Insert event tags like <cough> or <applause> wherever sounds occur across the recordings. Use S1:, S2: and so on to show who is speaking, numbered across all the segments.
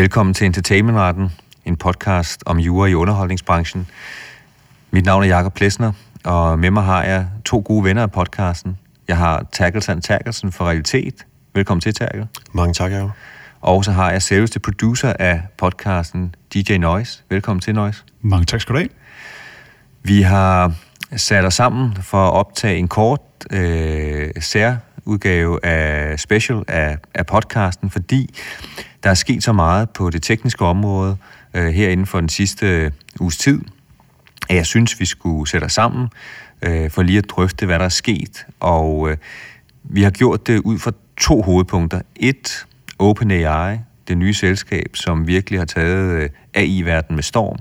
S1: Velkommen til Entertainmentretten, en podcast om jura i underholdningsbranchen. Mit navn er Jakob Plesner, og med mig har jeg to gode venner af podcasten. Jeg har Terkelsen Terkelsen for Realitet. Velkommen til, Terkel.
S2: Mange tak, Jacob.
S1: Og så har jeg selveste producer af podcasten, DJ Noise. Velkommen til, Noise.
S3: Mange tak skal du have.
S1: Vi har sat os sammen for at optage en kort øh, særudgave af special af, af podcasten, fordi der er sket så meget på det tekniske område øh, her inden for den sidste øh, uges tid, at jeg synes, vi skulle sætte os sammen øh, for lige at drøfte, hvad der er sket. Og øh, vi har gjort det ud fra to hovedpunkter. Et, OpenAI, det nye selskab, som virkelig har taget øh, AI-verdenen med storm.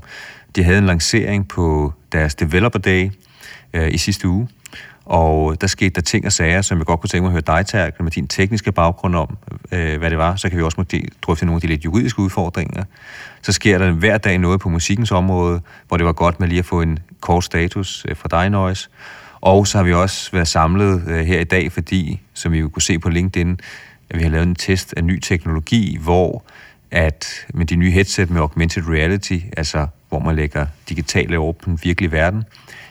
S1: De havde en lancering på deres Developer Day øh, i sidste uge, og der skete der ting og sager, som jeg godt kunne tænke mig at høre dig, tage, med din tekniske baggrund om, øh, hvad det var. Så kan vi også måske drøfte nogle af de lidt juridiske udfordringer. Så sker der hver dag noget på musikkens område, hvor det var godt med lige at få en kort status øh, fra dig, Noise. Og så har vi også været samlet øh, her i dag, fordi, som vi kunne se på LinkedIn, at vi har lavet en test af ny teknologi, hvor at med de nye headset med augmented reality, altså hvor man lægger digitale over på den virkelige verden,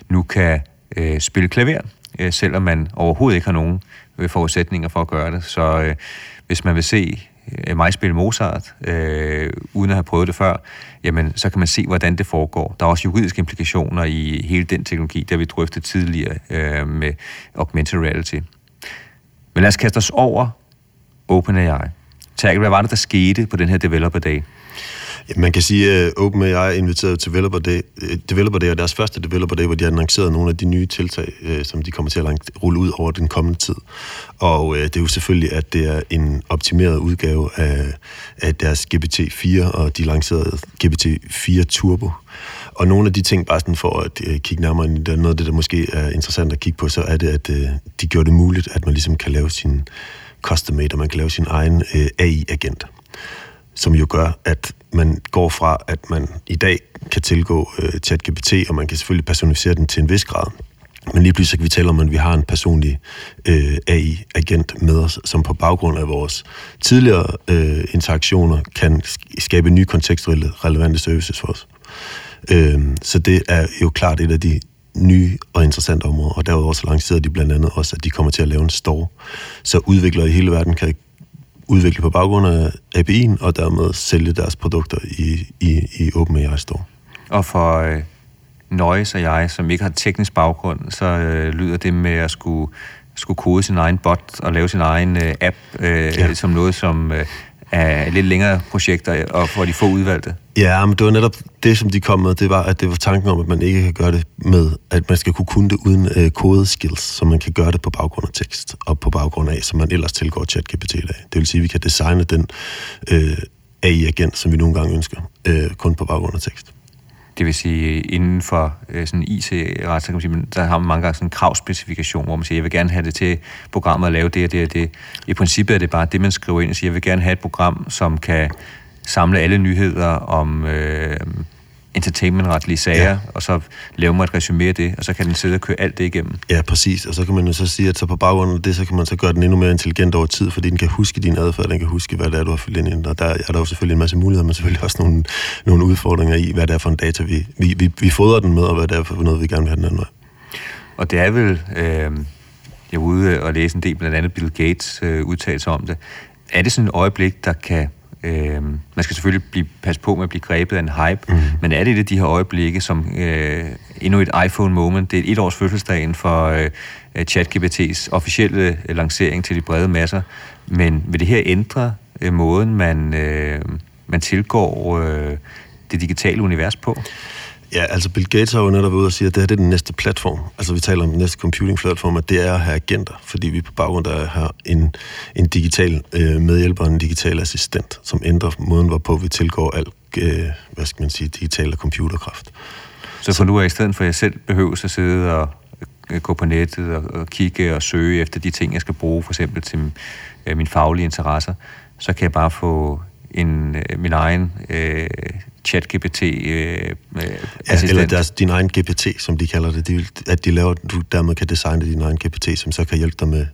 S1: nu kan øh, spille klaver, øh, selvom man overhovedet ikke har nogen øh, forudsætninger for at gøre det. Så øh, hvis man vil se øh, mig spille Mozart, øh, uden at have prøvet det før, jamen så kan man se, hvordan det foregår. Der er også juridiske implikationer i hele den teknologi, der vi drøftede tidligere øh, med augmented reality. Men lad os kaste os over OpenAI. Tak, hvad var det, der skete på den her Developer Day?
S2: Ja, man kan sige, at OpenAI inviterede til Developer Day, øh, Developer Day og deres første Developer Day, hvor de har annonceret nogle af de nye tiltag, øh, som de kommer til at rulle ud over den kommende tid. Og øh, det er jo selvfølgelig, at det er en optimeret udgave af, af deres GPT-4, og de lancerede GPT-4 Turbo. Og nogle af de ting, bare sådan for at kigge nærmere ind i det, noget af det, der måske er interessant at kigge på, så er det, at de gjorde det muligt, at man ligesom kan lave sin custom made, og man kan lave sin egen øh, AI-agent, som jo gør, at man går fra, at man i dag kan tilgå øh, ChatGPT, og man kan selvfølgelig personificere den til en vis grad, men lige pludselig kan vi tale om, at vi har en personlig øh, AI-agent med os, som på baggrund af vores tidligere øh, interaktioner kan skabe nye relevante services for os. Øh, så det er jo klart et af de nye og interessante områder, og derudover så lancerede de blandt andet også, at de kommer til at lave en store, så udviklere i hele verden kan udvikle på baggrund af API'en, og dermed sælge deres produkter i, i, i OpenAI Store.
S1: Og for øh, Noise og jeg, som ikke har teknisk baggrund, så øh, lyder det med at skulle, skulle kode sin egen bot og lave sin egen øh, app øh, ja. som noget, som øh, af lidt længere projekter, og for de få udvalgte?
S2: Ja, men det var netop det, som de kom med, det var, at det var tanken om, at man ikke kan gøre det med, at man skal kunne kunne det uden øh, kode skills, så man kan gøre det på baggrund af tekst, og på baggrund af, som man ellers tilgår ChatGPT i dag. Det vil sige, at vi kan designe den øh, AI-agent, som vi nogle gange ønsker, øh, kun på baggrund af tekst.
S1: Det vil sige, inden for øh, sådan IT-ret, så kan man sige, der har man mange gange sådan en kravspecifikation, hvor man siger, jeg vil gerne have det til programmet at lave det og det og det. I princippet er det bare det, man skriver ind og siger, jeg vil gerne have et program, som kan samle alle nyheder om øh, entertainmentretlige sager, ja. og så lave mig et resumé af det, og så kan den sidde og køre alt det igennem.
S2: Ja, præcis. Og så kan man jo så sige, at så på baggrund af det, så kan man så gøre den endnu mere intelligent over tid, fordi den kan huske din adfærd, den kan huske, hvad det er, du har fyldt ind i Og der er der jo selvfølgelig en masse muligheder, men selvfølgelig også nogle, nogle udfordringer i, hvad det er for en data, vi, vi, vi, vi fodrer den med, og hvad det er for noget, vi gerne vil have den anden vej.
S1: Og det er vel, øh, jeg var ude og læse en del, blandt andet Bill Gates øh, udtalelse om det. Er det sådan et øjeblik, der kan Øh, man skal selvfølgelig blive, passe på med at blive grebet af en hype, mm. men er det et af de her øjeblikke, som øh, endnu et iPhone-moment, det er et års fødselsdagen for øh, ChatGPT's officielle lancering til de brede masser, men vil det her ændre øh, måden, man, øh, man tilgår øh, det digitale univers på?
S2: Ja, altså Bill Gates har jo netop ude og sige, at det her det er den næste platform. Altså vi taler om den næste computing-platform, at det er at have agenter, fordi vi på baggrund af har en, en digital øh, medhjælper, en digital assistent, som ændrer måden, hvorpå vi tilgår alt, øh, hvad skal man sige, digital og computerkraft.
S1: Så for nu er i stedet for, at jeg selv behøver at sidde og øh, gå på nettet og, og kigge og søge efter de ting, jeg skal bruge, for eksempel til øh, mine faglige interesser, så kan jeg bare få en, øh, min egen øh, chat-GPT øh,
S2: ja, eller deres, din egen GPT, som de kalder det. De, at de laver, du dermed kan designe din egen GPT, som så kan hjælpe dig med,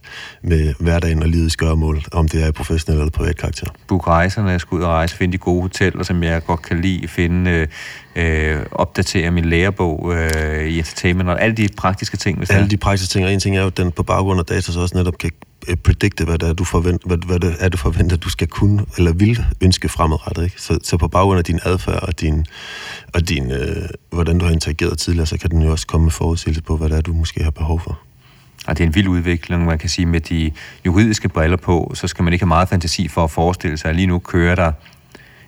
S2: med hverdagen og livets gøremål, om det er professionel eller privat karakter.
S1: Book rejserne, skal ud og rejse, finde de gode hoteller, som jeg godt kan lide, finde, øh, opdatere min lærebog øh, i entertainment, og alle de praktiske ting.
S2: Hvis alle de praktiske ting, og en ting er jo, at den på baggrund af data så også netop kan Øh, Øh, predikte, hvad det er, du, forvent, hvad, hvad det er, du forventer, du skal kunne, eller vil ønske fremadrettet. Ikke? Så, så på baggrund af din adfærd og, din, og din, øh, hvordan du har interageret tidligere, så kan den jo også komme med forudsigelse på, hvad det er, du måske har behov for.
S1: Og det er en vild udvikling, man kan sige, med de juridiske briller på, så skal man ikke have meget fantasi for at forestille sig, at lige nu kører der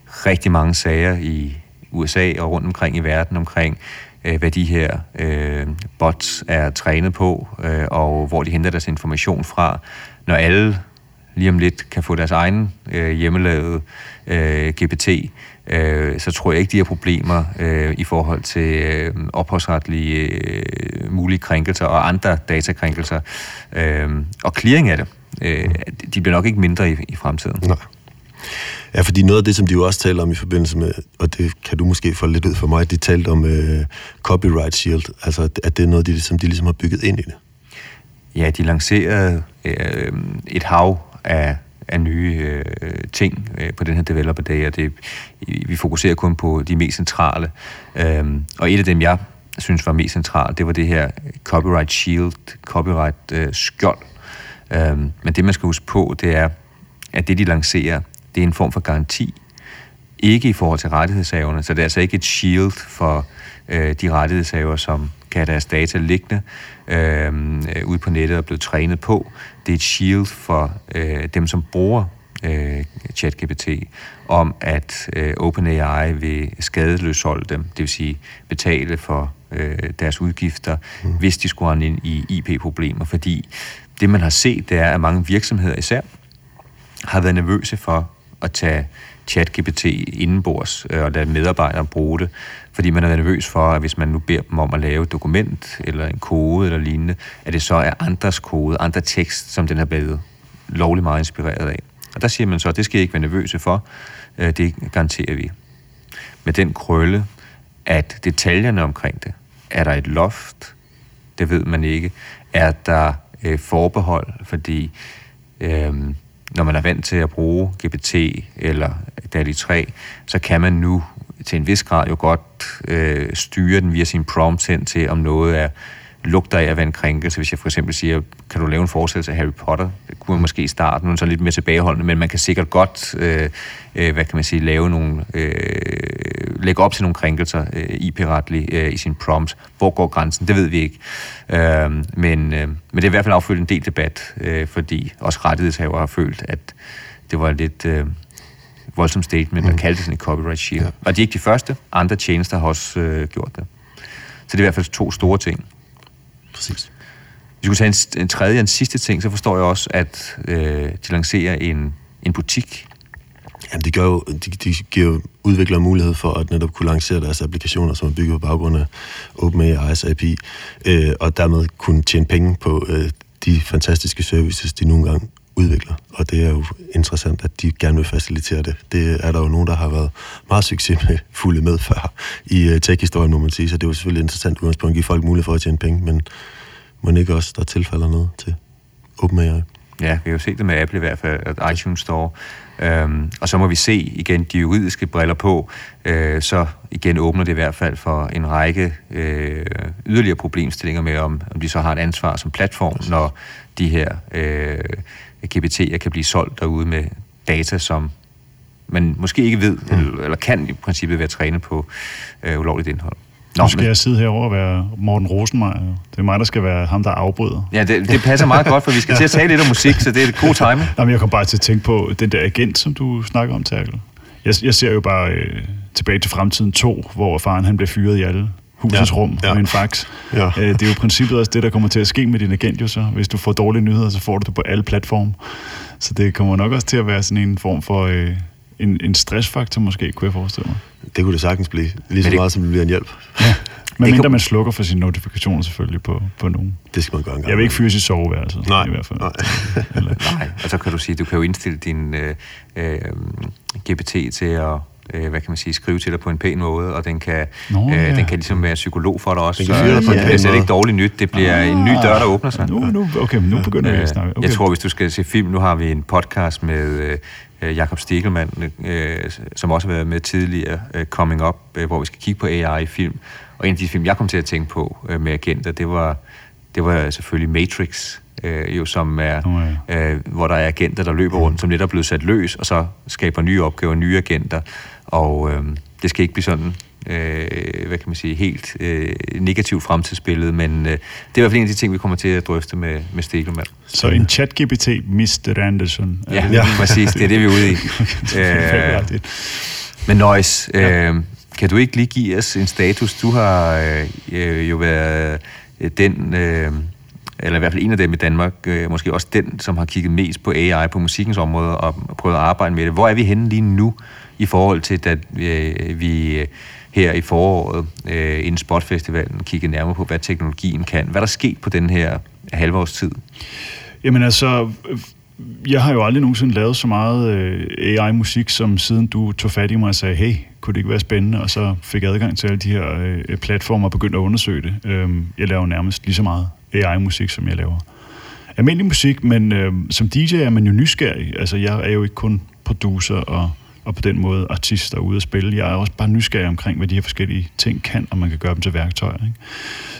S1: rigtig mange sager i USA og rundt omkring i verden omkring øh, hvad de her øh, bots er trænet på, øh, og hvor de henter deres information fra. Når alle lige om lidt kan få deres egen øh, hjemmelavede øh, GPT, øh, så tror jeg ikke, de har problemer øh, i forhold til øh, ophavsretlige øh, mulige krænkelser og andre datakrænkelser. Øh, og clearing af det, øh, de bliver nok ikke mindre i, i fremtiden.
S2: Nej. Ja, fordi noget af det, som de jo også taler om i forbindelse med, og det kan du måske få lidt ud for mig, de talte om øh, copyright shield, altså at det er noget, de, som de ligesom har bygget ind i det.
S1: Ja, de lancerede øh, et hav af, af nye øh, ting øh, på den her Developer Day, og det, vi fokuserer kun på de mest centrale. Øhm, og et af dem, jeg synes var mest centralt, det var det her copyright shield, copyright øh, skjold. Øhm, men det, man skal huske på, det er, at det, de lancerer, det er en form for garanti. Ikke i forhold til rettighedshaverne, så det er altså ikke et shield for øh, de rettighedshaver, som kan have deres data liggende øh, ude på nettet og blevet trænet på. Det er et shield for øh, dem, som bruger øh, ChatGPT, om at øh, OpenAI vil skadeløsholde dem, det vil sige betale for øh, deres udgifter, mm. hvis de skulle ind i IP-problemer, fordi det, man har set, det er, at mange virksomheder især har været nervøse for at tage ChatGPT indenbords øh, og lade medarbejdere bruge det, fordi man er nervøs for, at hvis man nu beder dem om at lave et dokument eller en kode eller lignende, at det så er andres kode, andre tekst, som den har blevet lovlig meget inspireret af. Og der siger man så, at det skal I ikke være nervøse for, øh, det garanterer vi. Med den krølle, at detaljerne omkring det, er der et loft, det ved man ikke, er der øh, forbehold, fordi øh, når man er vant til at bruge GPT eller DALI 3, så kan man nu til en vis grad jo godt øh, styre den via sin prompt hen til, om noget er lugter af at være en krænkelse. Hvis jeg for eksempel siger, kan du lave en forestillelse af Harry Potter? Det kunne man måske i starten, men så lidt mere tilbageholdende, men man kan sikkert godt, øh, øh, hvad kan man sige, lave nogle, øh, lægge op til nogle krænkelser øh, IP-retligt øh, i sin prompts. Hvor går grænsen? Det ved vi ikke. Øh, men, øh, men det er i hvert fald affyldt en del debat, øh, fordi også rettighedshaver har følt, at det var lidt... Øh, voldsomt statement, mm. og kaldte det sådan et copyright shield. Ja. Og de er ikke de første. Andre tjenester har også øh, gjort det. Så det er i hvert fald to store ting.
S2: Præcis.
S1: Hvis vi skulle tage en, en tredje og en sidste ting, så forstår jeg også, at øh, de lancerer en, en butik.
S2: Jamen, de, gør jo, de, de giver jo udviklere mulighed for at netop kunne lancere deres applikationer, som er bygget på baggrund af OpenAI's API, øh, og dermed kunne tjene penge på øh, de fantastiske services, de nogle gange udvikler. Og det er jo interessant, at de gerne vil facilitere det. Det er der jo nogen, der har været meget succesfulde <laughs> med før i øh, tech-historien, må man sige. Så det er jo selvfølgelig interessant udgangspunkt at give folk mulighed for at tjene penge, men må ikke også, der tilfælder noget til OpenAI.
S1: Ja, vi har jo set det med Apple i hvert fald, at iTunes Store. Øhm, og så må vi se igen de juridiske briller på, øh, så igen åbner det i hvert fald for en række øh, yderligere problemstillinger med, om, om de så har et ansvar som platform, når de her øh, GPT'er kan blive solgt derude med data, som man måske ikke ved, mm. eller, eller kan i princippet være trænet på øh, ulovligt indhold.
S3: Nå, nu skal men... jeg sidde herover og være Morten Rosenmeier. Det er mig, der skal være ham, der afbryder.
S1: Ja, det, det passer meget godt, for vi skal <laughs> til at tale lidt om musik, så det er et god time.
S3: Jamen, jeg kom bare til at tænke på den der agent, som du snakker om, Terkel. Jeg, jeg ser jo bare øh, tilbage til fremtiden 2, hvor faren han blev fyret i alle husets ja, rum ja. med en fax. Ja. Øh, det er jo princippet også det, der kommer til at ske med din agent jo så. Hvis du får dårlige nyheder, så får du det på alle platforme. Så det kommer nok også til at være sådan en form for øh, en, en stressfaktor måske, kunne jeg forestille mig.
S2: Det kunne det sagtens blive. Lige så det, meget, som det bliver en hjælp.
S1: Ja.
S3: Men mindre kan... man slukker for sine notifikationer selvfølgelig på, på nogen.
S2: Det skal man gøre en gang.
S3: Jeg vil ikke fyre sit soveværelse.
S2: Nej.
S3: I hvert fald.
S2: Nej.
S1: Eller... <laughs> Nej, og så kan du sige, du kan jo indstille din øh, øh, GPT til at øh, hvad kan man sige, skrive til dig på en pæn måde, og den kan, Nå, øh, ja. den kan ligesom være psykolog for dig også.
S2: Kan så,
S1: så det bliver slet ikke dårligt nyt. Det bliver ah, en ny dør, der åbner sig.
S3: Nu, nu, okay, nu begynder vi at snakke. Okay.
S1: Jeg tror, hvis du skal se film, nu har vi en podcast med øh, Jakob Stegelmann, øh, som også har været med tidligere, øh, Coming Up, øh, hvor vi skal kigge på AI i film. Og en af de film, jeg kom til at tænke på øh, med agenter, det var, det var selvfølgelig Matrix, øh, jo, som er, oh, ja. øh, hvor der er agenter, der løber rundt, som netop er blevet sat løs, og så skaber nye opgaver, nye agenter. Og øh, det skal ikke blive sådan, øh, hvad kan man sige, helt øh, negativt fremtidsbillede, men øh, det er i hvert fald en af de ting, vi kommer til at drøfte med, med Stegelmann.
S3: Så en chat-GPT, Mr. Anderson?
S1: Ja, ja, præcis, det er det, vi er ude i. <laughs> øh, men Nøjes, øh, kan du ikke lige give os en status? Du har øh, jo været den... Øh, eller i hvert fald en af dem i Danmark, øh, måske også den, som har kigget mest på AI på musikkens område og prøvet at arbejde med det. Hvor er vi henne lige nu i forhold til, at øh, vi øh, her i foråret øh, inden Spotfestivalen kiggede nærmere på, hvad teknologien kan? Hvad der sket på den her halve tid?
S3: Jamen altså, jeg har jo aldrig nogensinde lavet så meget øh, AI-musik, som siden du tog fat i mig og sagde, hey, kunne det ikke være spændende? Og så fik jeg adgang til alle de her øh, platformer og begyndte at undersøge det. Øh, jeg laver nærmest lige så meget AI-musik, som jeg laver almindelig musik, men øh, som DJ er man jo nysgerrig. Altså, jeg er jo ikke kun producer og, og på den måde artist der er ude at spille. Jeg er også bare nysgerrig omkring, hvad de her forskellige ting kan, og man kan gøre dem til værktøjer. Ikke?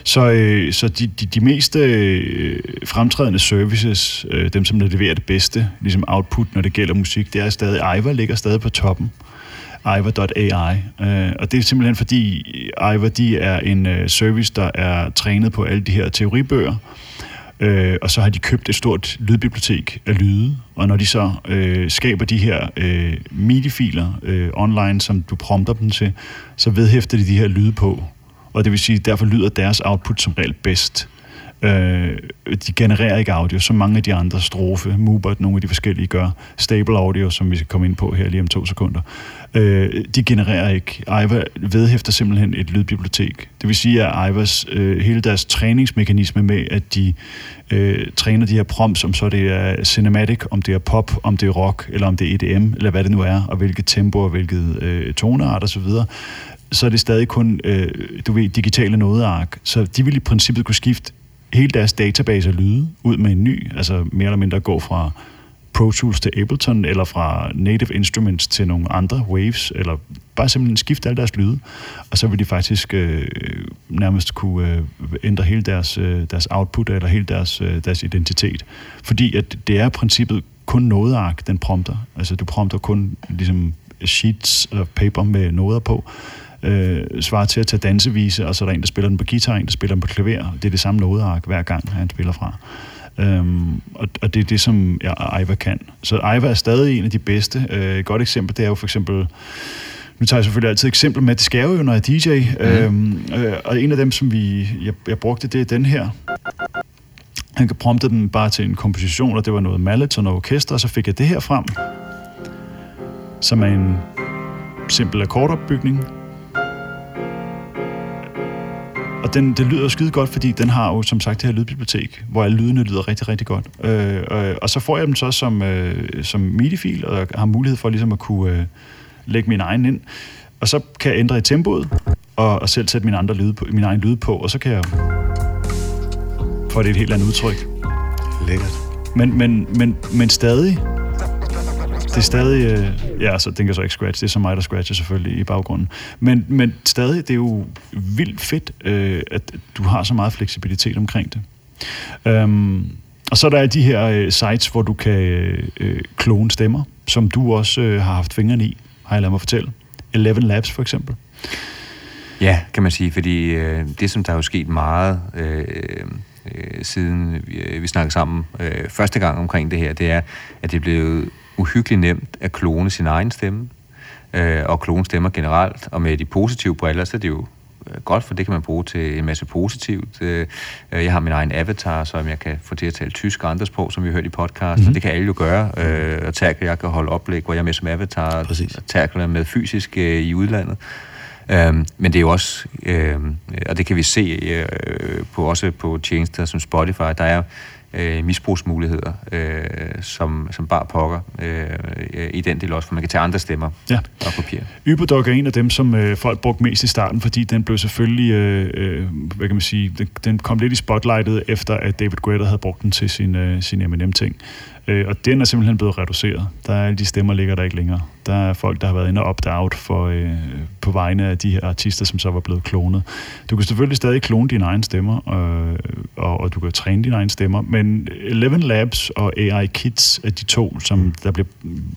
S3: Så, øh, så de, de, de mest øh, fremtrædende services, øh, dem som leverer det bedste, ligesom output, når det gælder musik, det er stadig, Iva ligger stadig på toppen. Iva.ai. Øh, og det er simpelthen fordi Iva de er en øh, service, der er trænet på alle de her teoribøger, øh, og så har de købt et stort lydbibliotek af lyde, og når de så øh, skaber de her øh, MIDI-filer øh, online, som du prompter dem til, så vedhæfter de de her lyde på. Og det vil sige, derfor lyder deres output som regel bedst. Øh, de genererer ikke audio, som mange af de andre strofe, Mubert, nogle af de forskellige gør. Stable audio, som vi skal komme ind på her lige om to sekunder. Øh, de genererer ikke. Iva vedhæfter simpelthen et lydbibliotek. Det vil sige, at Ivas, øh, hele deres træningsmekanisme med, at de øh, træner de her prompts, om så det er cinematic, om det er pop, om det er rock, eller om det er EDM, eller hvad det nu er, og hvilket tempo og hvilket øh, toneart osv., så, så er det stadig kun, øh, du ved, digitale nodeark. Så de vil i princippet kunne skifte hele deres database af lyde ud med en ny, altså mere eller mindre gå fra Pro Tools til Ableton, eller fra Native Instruments til nogle andre Waves, eller bare simpelthen skifte alle deres lyde, og så vil de faktisk øh, nærmest kunne øh, ændre hele deres, øh, deres output, eller hele deres, øh, deres identitet. Fordi at det er i princippet kun nodeark, den prompter. Altså du prompter kun ligesom sheets og paper med noder på, øh, svarer til at tage dansevise, og så er der en, der spiller den på guitar, en, der spiller den på klaver. Det er det samme nodeark hver gang, han spiller fra. Øhm, og, og det er det, som ja, Iva kan. Så Iva er stadig en af de bedste. Øh, et godt eksempel, det er jo for eksempel... Nu tager jeg selvfølgelig altid eksempel med, det skal jo, når jeg er DJ. Mm. Øhm, øh, og en af dem, som vi, jeg, jeg brugte, det er den her. Han prompte den bare til en komposition, og det var noget mallet og noget orkester, og så fik jeg det her frem, som er en simpel akkordopbygning, og den, det lyder skide godt, fordi den har jo som sagt det her lydbibliotek, hvor alle lydene lyder rigtig, rigtig godt. Øh, øh, og så får jeg dem så som, øh, som MIDI-fil, og har mulighed for ligesom at kunne øh, lægge min egen ind. Og så kan jeg ændre i tempoet, og, og selv sætte min, andre lyd på, min egen lyd på, og så kan jeg få det et helt andet udtryk.
S2: Lækkert.
S3: Men, men, men, men stadig det er stadig... Øh, ja, så den kan så ikke scratch. Det er så mig, der scratcher selvfølgelig i baggrunden. Men, men stadig, det er jo vildt fedt, øh, at du har så meget fleksibilitet omkring det. Um, og så er der de her øh, sites, hvor du kan øh, klone stemmer, som du også øh, har haft fingrene i, har jeg ladet mig fortælle. Eleven Labs for eksempel.
S1: Ja, kan man sige, fordi øh, det, som der er jo sket meget... Øh, øh, siden vi, øh, vi snakkede sammen øh, første gang omkring det her, det er, at det er blevet uhyggeligt nemt at klone sin egen stemme, øh, og klone stemmer generelt, og med de positive briller, så er det jo øh, godt, for det kan man bruge til en masse positivt. Øh, jeg har min egen avatar, som jeg kan få til at tale tysk og andre sprog, som vi har hørt i podcast, mm-hmm. det kan alle jo gøre. Og Terkel, jeg kan holde oplæg, hvor jeg er med som avatar, Præcis. og Terkel er med fysisk i udlandet. Øhm, men det er jo også, øh, og det kan vi se øh, på også på tjenester som Spotify, der er øh, misbrugsmuligheder, øh, som, som bare pokker øh, i den del også, for man kan tage andre stemmer ja. og papir.
S3: Yperdog er en af dem, som øh, folk brugte mest i starten, fordi den blev selvfølgelig, øh, øh, hvad kan man sige, den, den kom lidt i spotlightet, efter at David Guetta havde brugt den til sin, øh, sin M&M-ting. Øh, og den er simpelthen blevet reduceret. Der er alle de stemmer ligger der ikke længere. Der er folk, der har været inde og opt-out for, øh, på vegne af de her artister, som så var blevet klonet. Du kan selvfølgelig stadig klone dine egne stemmer, øh, og, og du kan træne dine egne stemmer, men Eleven Labs og AI Kids er de to, som der bliver,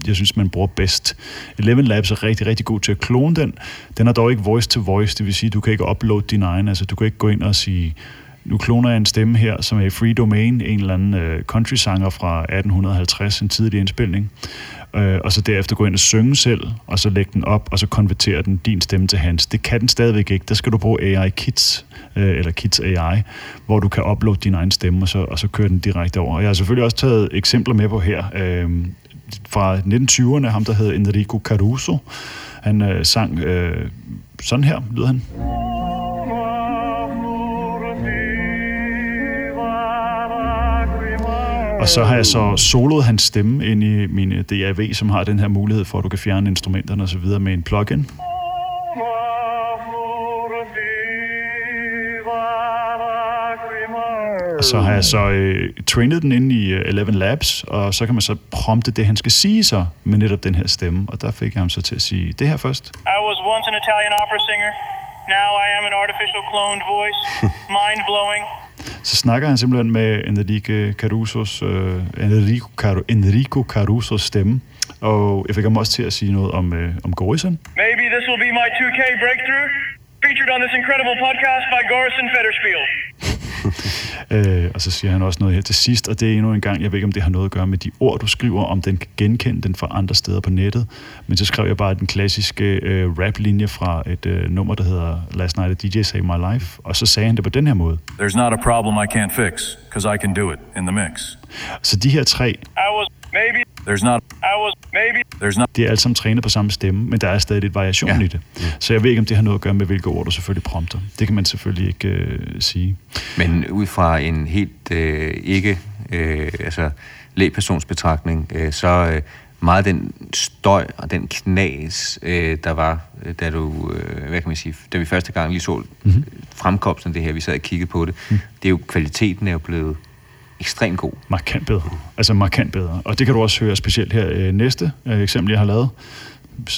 S3: jeg synes, man bruger bedst. Eleven Labs er rigtig, rigtig god til at klone den. Den har dog ikke voice to voice, det vil sige, du kan ikke uploade din egen, altså du kan ikke gå ind og sige, nu kloner jeg en stemme her, som er i free domain, en eller anden øh, country-sanger fra 1850, en tidlig indspilning, øh, og så derefter gå ind og synge selv, og så lægge den op, og så konvertere den din stemme til hans. Det kan den stadigvæk ikke. Der skal du bruge AI Kits, øh, eller Kits AI, hvor du kan uploade din egen stemme, og så, og så køre den direkte over. Jeg har selvfølgelig også taget eksempler med på her. øh, fra 1920'erne, ham der hed Enrico Caruso. Han øh, sang øh, sådan her, lyder han. Og så har jeg så soloet hans stemme ind i min DAV, som har den her mulighed for, at du kan fjerne instrumenterne osv. med en plugin. Og så har jeg så øh, trainet den ind i uh, Eleven Labs, og så kan man så prompte det, han skal sige så med netop den her stemme. Og der fik jeg ham så til at sige det her først. I was once an Italian opera singer. Now I am an artificial cloned voice. <laughs> Mind-blowing så snakker han simpelthen med Enrique Carusos, uh, Enrico, Car- Enrico Carusos stemme. Og jeg fik ham også til at sige noget om, uh, om Gorison. Maybe this will be my 2K breakthrough, featured on this incredible podcast by Gorison Federspiel. <laughs> øh, og så siger han også noget her til sidst, og det er endnu en gang, jeg ved ikke, om det har noget at gøre med de ord, du skriver, om den kan genkende den fra andre steder på nettet. Men så skrev jeg bare den klassiske øh, rap-linje fra et øh, nummer, der hedder Last Night a DJ Saved My Life, og så sagde han det på den her måde. There's not a problem I can't fix, because I can do it in the mix. Så de her tre... I was maybe There's not. I was maybe. Det er alt sammen trænet på samme stemme, men der er stadig lidt variation ja. i det. Så jeg ved ikke, om det har noget at gøre med, hvilke ord du selvfølgelig prompter. Det kan man selvfølgelig ikke øh, sige.
S1: Men ud fra en helt øh, ikke øh, altså lægpersonsbetragtning, øh, så øh, meget den støj og den knas, øh, der var, øh, da du, øh, hvad kan man sige, da vi første gang lige så mm-hmm. fremkomsten af det her, vi sad og kiggede på det, mm. det er jo, kvaliteten er jo blevet ekstremt god.
S3: Markant bedre. Altså markant bedre. Og det kan du også høre specielt her øh, næste øh, eksempel, jeg har lavet.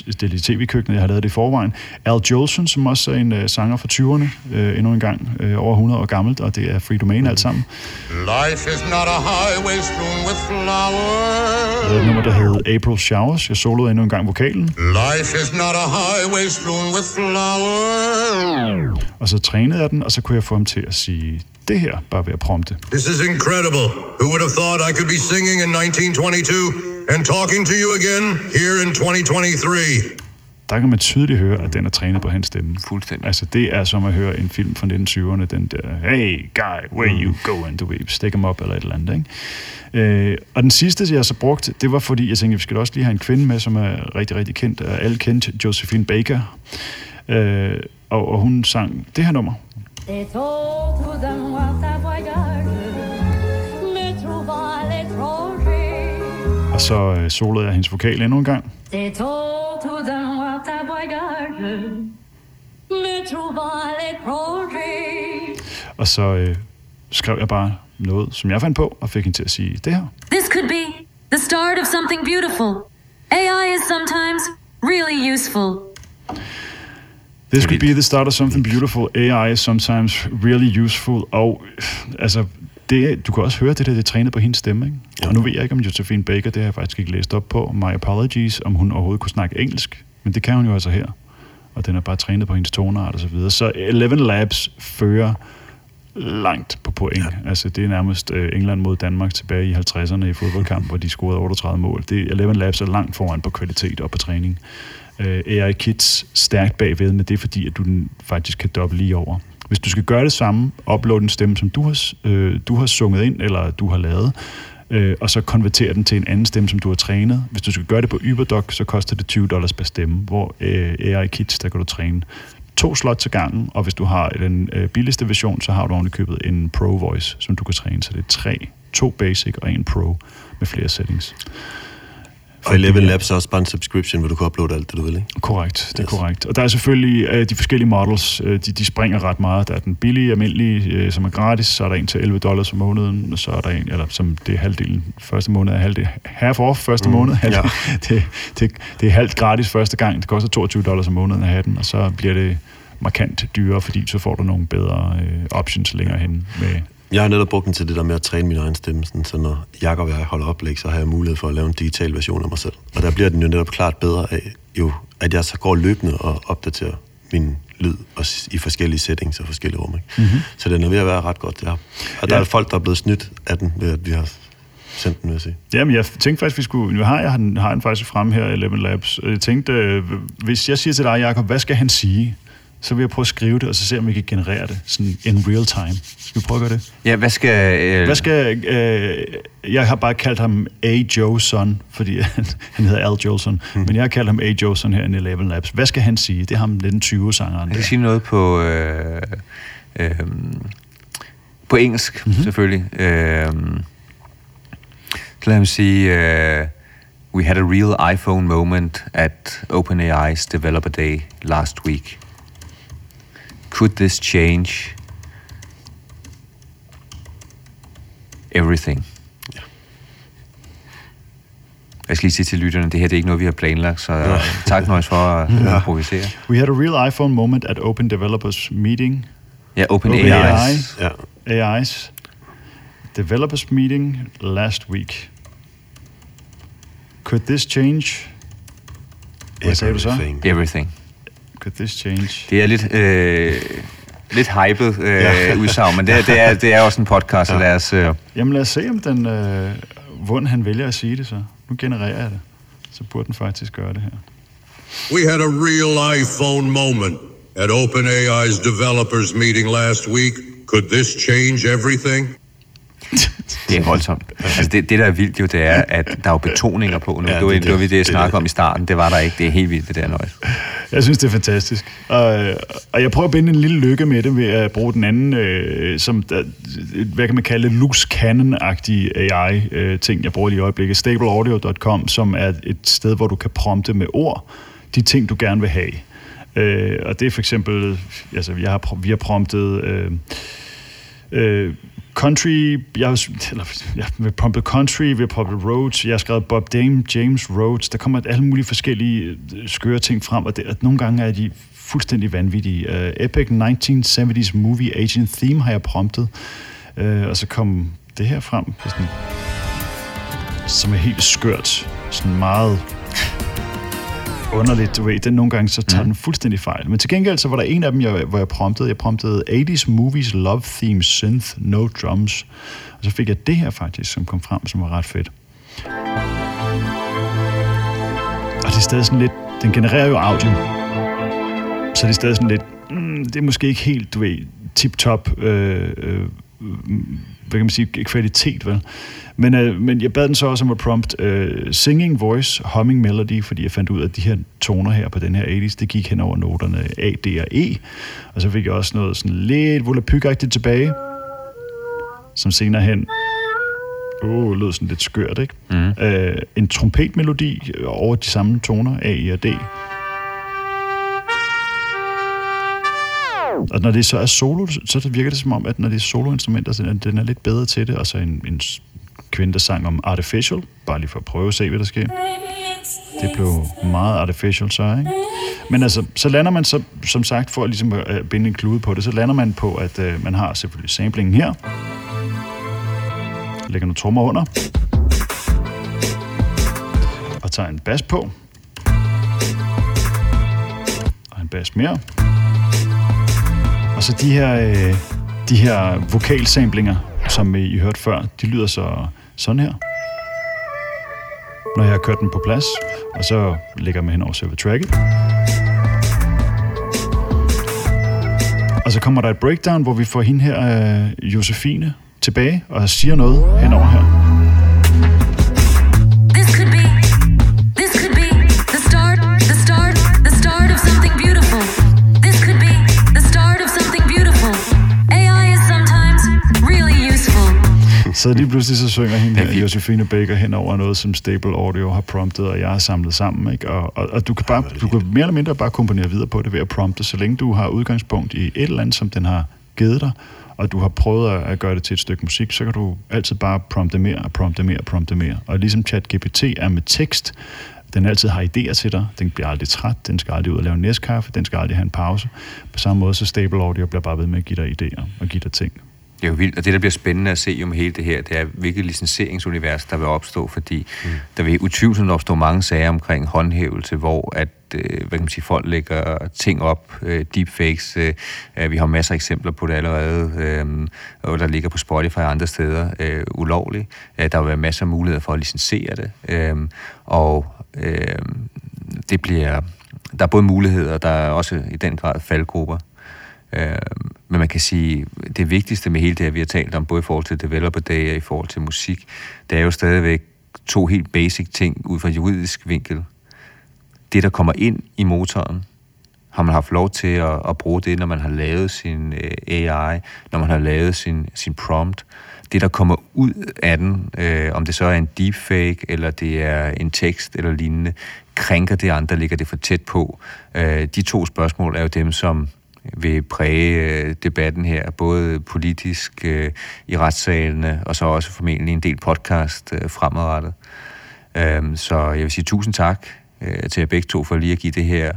S3: Det er lidt tv-køkkenet, jeg har lavet det i forvejen. Al Jolson, som også er en øh, sanger fra 20'erne, øh, endnu en gang øh, over 100 år gammelt, og det er Free Domain alt sammen. Life is not a highway strewn with flowers. Det er et nummer, der hedder April Showers. Jeg soloede endnu en gang vokalen. Life is not a highway strewn with flowers. Og så trænede jeg den, og så kunne jeg få ham til at sige det her bare ved at prompte. This is incredible. Who would have thought I could be singing in 1922 and talking to you again here in 2023? Der kan man tydeligt høre, at den er trænet på hans stemme.
S1: Fuldstændig.
S3: Altså, det er som at høre en film fra 1920'erne, den der, hey guy, where you going to weep? Stick him up, eller et eller andet, ikke? Øh, og den sidste, jeg så brugte, det var fordi, jeg tænkte, vi skal også lige have en kvinde med, som er rigtig, rigtig kendt, og alle kendt, Josephine Baker. Øh, og, og hun sang det her nummer, C'est autre d'un mois ta voyage, me trouva l'étranger. Og så øh, solede jeg hendes vokal endnu en gang. C'est autre d'un mois ta voyage, me trouva l'étranger. Og så øh, skrev jeg bare noget, som jeg fandt på, og fik hende til at sige det her. This could be the start of something beautiful. AI is sometimes really useful. This could be the start of something beautiful. AI is sometimes really useful. Og altså, det, du kan også høre det der, det trænet på hendes stemme. Ikke? Ja. Og nu ved jeg ikke, om Josephine Baker, det har jeg faktisk ikke læst op på. My apologies, om hun overhovedet kunne snakke engelsk. Men det kan hun jo altså her. Og den er bare trænet på hendes tonart og så videre. Så Eleven Labs fører langt på point. Ja. Altså, det er nærmest uh, England mod Danmark tilbage i 50'erne i fodboldkamp, hvor de scorede 38 mål. Det, Eleven Labs er langt foran på kvalitet og på træning øh, AI Kids stærkt bagved, men det er fordi, at du den faktisk kan dobbelt lige over. Hvis du skal gøre det samme, uploade en stemme, som du har, øh, du har sunget ind, eller du har lavet, øh, og så konvertere den til en anden stemme, som du har trænet. Hvis du skal gøre det på Uberdoc, så koster det 20 dollars per stemme, hvor øh, AI Kids, der kan du træne to slot til gangen, og hvis du har den øh, billigste version, så har du ordentligt købet en Pro Voice, som du kan træne. Så det er tre, to basic og en Pro med flere settings.
S2: Og Eleven Labs er også bare en subscription, hvor du kan uploade alt det, du vil, ikke?
S3: Korrekt, det er yes. korrekt. Og der er selvfølgelig øh, de forskellige models, øh, de, de springer ret meget. Der er den billige, almindelige, øh, som er gratis, så er der en til 11 dollars om måneden, og så er der en, eller som det er halvdelen første måned, er halvdelen, half off første mm, måned, <laughs> halv, ja. det, det, det er halvt gratis første gang, det koster 22 dollars om måneden at have den, og så bliver det markant dyrere, fordi så får du nogle bedre øh, options længere hen med
S2: jeg har netop brugt den til det der med at træne min egen stemme, sådan, så når Jakob og jeg holder oplæg, så har jeg mulighed for at lave en digital version af mig selv. Og der bliver den jo netop klart bedre af, jo, at jeg så går løbende og opdaterer min lyd og i forskellige settings og forskellige rum. Ikke? Mm-hmm. Så den er ved at være ret godt, det her. Og der ja. er folk, der er blevet snydt af den, ved at vi har sendt den, vil jeg sige.
S3: Jamen, jeg tænkte faktisk, vi skulle... Nu har jeg har den faktisk frem her i Eleven Labs. Jeg tænkte, øh, hvis jeg siger til dig, Jacob, hvad skal han sige? Så vil jeg prøve at skrive det, og så se, om vi kan generere det sådan in real time. Skal vi prøve at gøre det?
S1: Ja, hvad skal...
S3: Øh... Hvad skal... Øh, jeg har bare kaldt ham A. Joeson, fordi <laughs> han, han hedder Al Jolson, hmm. men jeg har kaldt ham A. Joeson her i Eleven Labs. Hvad skal han sige? Det er ham, den 20-sangeren. Han
S1: kan sige noget på... Øh, øh, på engelsk, mm-hmm. selvfølgelig. Øh, så lad mig sige... Øh, We had a real iPhone moment at OpenAI's Developer Day last week. Could this change everything? Jeg skal lige sige til lytterne, det her det er ikke noget, vi har planlagt, så ja. tak Nøjes for at <laughs> ja. improvisere.
S3: We had a real iPhone moment at Open Developers Meeting.
S1: Ja, Open, Open AI's.
S3: AI, ja. AI's. Developers Meeting last week. Could this change?
S1: Hvad sagde du så? Everything.
S3: Could this change?
S1: Det er lidt, øh, lidt hypet øh, ja. udsagn, men det, det, er, det er også en podcast, ja. så lad os... Øh...
S3: Jamen lad os se, om den, øh, hvordan han vælger at sige det så. Nu genererer jeg det. Så burde den faktisk gøre det her.
S4: We had a real iPhone moment at OpenAI's developers meeting last week. Could this change everything? <laughs>
S1: Det er voldsomt. Altså det, det, der er vildt jo, det er, at der er jo betoninger på nu. Ja, det, det, det var vi det, jeg snakkede om i starten. Det var der ikke. Det er helt vildt, det der nøjes.
S3: Jeg synes, det er fantastisk. Og, og jeg prøver at binde en lille lykke med det ved at bruge den anden, øh, som, der, hvad kan man kalde loose cannon-agtige AI-ting, øh, jeg bruger lige i øjeblikket. Stableaudio.com, som er et sted, hvor du kan prompte med ord de ting, du gerne vil have. Øh, og det er for eksempel, altså jeg har, vi har promptet... Øh, øh, country, jeg har, eller, jeg vil pumpe country, vi har pumpet roads, jeg har skrevet Bob Dame, James Rhodes, der kommer alle mulige forskellige øh, skøre ting frem, og, det, og nogle gange er de fuldstændig vanvittige. Uh, Epic 1970s Movie Agent Theme har jeg promptet, uh, og så kom det her frem, sådan, som er helt skørt, sådan meget underligt, du ved. Den nogle gange, så tager mm. den fuldstændig fejl. Men til gengæld, så var der en af dem, jeg, hvor jeg promptede. Jeg promptede 80's Movies Love Theme Synth No Drums. Og så fik jeg det her faktisk, som kom frem, som var ret fedt. Og det er stadig sådan lidt... Den genererer jo audio. Så det er stadig sådan lidt... Mm, det er måske ikke helt, du ved, tip-top... Øh, øh, hvad kan man sige, kvalitet, vel? Men, øh, men jeg bad den så også om at prompt øh, singing voice, humming melody, fordi jeg fandt ud af, at de her toner her på den her 80's, det gik hen over noterne A, D og E. Og så fik jeg også noget sådan lidt volapykagtigt tilbage, som senere hen uh, lød sådan lidt skørt, ikke? Mm. Øh, en trompetmelodi over de samme toner, A, E og D. Og når det så er solo, så virker det som om, at når det er soloinstrumenter, så den er lidt bedre til det, og så en, en kvinde, der sang om Artificial, bare lige for at prøve at se, hvad der sker. Det blev meget Artificial så, ikke? Men altså, så lander man så, som sagt, for ligesom at ligesom at binde en klude på det, så lander man på, at øh, man har selvfølgelig samplingen her. Lægger nogle trommer under. Og tager en bas på. Og en bas mere. Og så de her, øh, de her vokalsamplinger, som I hørte før, de lyder så sådan her. Når jeg har kørt den på plads, og så lægger man hen over selve tracket. Og så kommer der et breakdown, hvor vi får hende her, øh, Josefine, tilbage og siger noget henover her. Så lige pludselig så synger hende her, Josefine Baker hen over noget, som Stable Audio har promptet, og jeg har samlet sammen. Ikke? Og, og, og du kan, bare, du kan mere eller mindre bare komponere videre på det ved at prompte, så længe du har udgangspunkt i et eller andet, som den har givet dig, og du har prøvet at gøre det til et stykke musik, så kan du altid bare prompte mere, og prompte mere, prompte mere. Og ligesom ChatGPT er med tekst, den altid har idéer til dig, den bliver aldrig træt, den skal aldrig ud og lave næskaffe, den skal aldrig have en pause. På samme måde, så Stable Audio bliver bare ved med at give dig idéer og give dig ting.
S1: Det er jo vildt, og det, der bliver spændende at se med hele det her, det er, hvilket licenseringsunivers, der vil opstå, fordi mm. der vil utvivlsomt opstå mange sager omkring håndhævelse, hvor at, øh, hvad kan man sige, folk lægger ting op, øh, deepfakes, øh, vi har masser af eksempler på det allerede, øh, og der ligger på Spotify og andre steder øh, ulovligt. Øh, der vil være masser af muligheder for at licensere det, øh, og øh, det bliver, der er både muligheder, der er også i den grad faldgrupper. Øh, men man kan sige, det vigtigste med hele det her, vi har talt om, både i forhold til developer day og i forhold til musik, det er jo stadigvæk to helt basic ting ud fra juridisk vinkel. Det, der kommer ind i motoren, har man haft lov til at, at bruge det, når man har lavet sin øh, AI, når man har lavet sin, sin prompt. Det, der kommer ud af den, øh, om det så er en deepfake, eller det er en tekst eller lignende, krænker det andre, ligger det for tæt på. Øh, de to spørgsmål er jo dem, som vil præge øh, debatten her, både politisk øh, i retssalene, og så også formentlig en del podcast øh, fremadrettet. Øh, så jeg vil sige tusind tak øh, til jer begge to for lige at give det her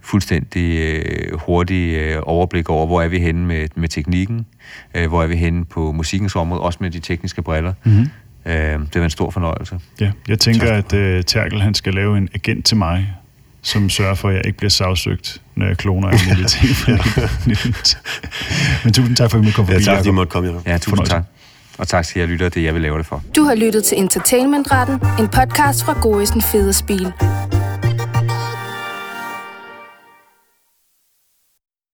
S1: fuldstændig øh, hurtigt øh, overblik over, hvor er vi henne med, med teknikken, øh, hvor er vi henne på musikkens område, også med de tekniske briller. Mm-hmm. Øh, det var en stor fornøjelse.
S3: Ja, jeg tænker, tak. at uh, Terkel han skal lave en agent til mig, som sørger for, at jeg ikke bliver sagsøgt, når jeg kloner alle mulige ting. <laughs> Men tusind tak for, at I måtte komme
S2: forbi. Ja, tak, fordi I måtte komme.
S1: Ja, tusind tak. Og tak til jer lytter, det jeg vil lave det for.
S5: Du har lyttet til Entertainmentretten, en podcast fra Goisen Fede Spil.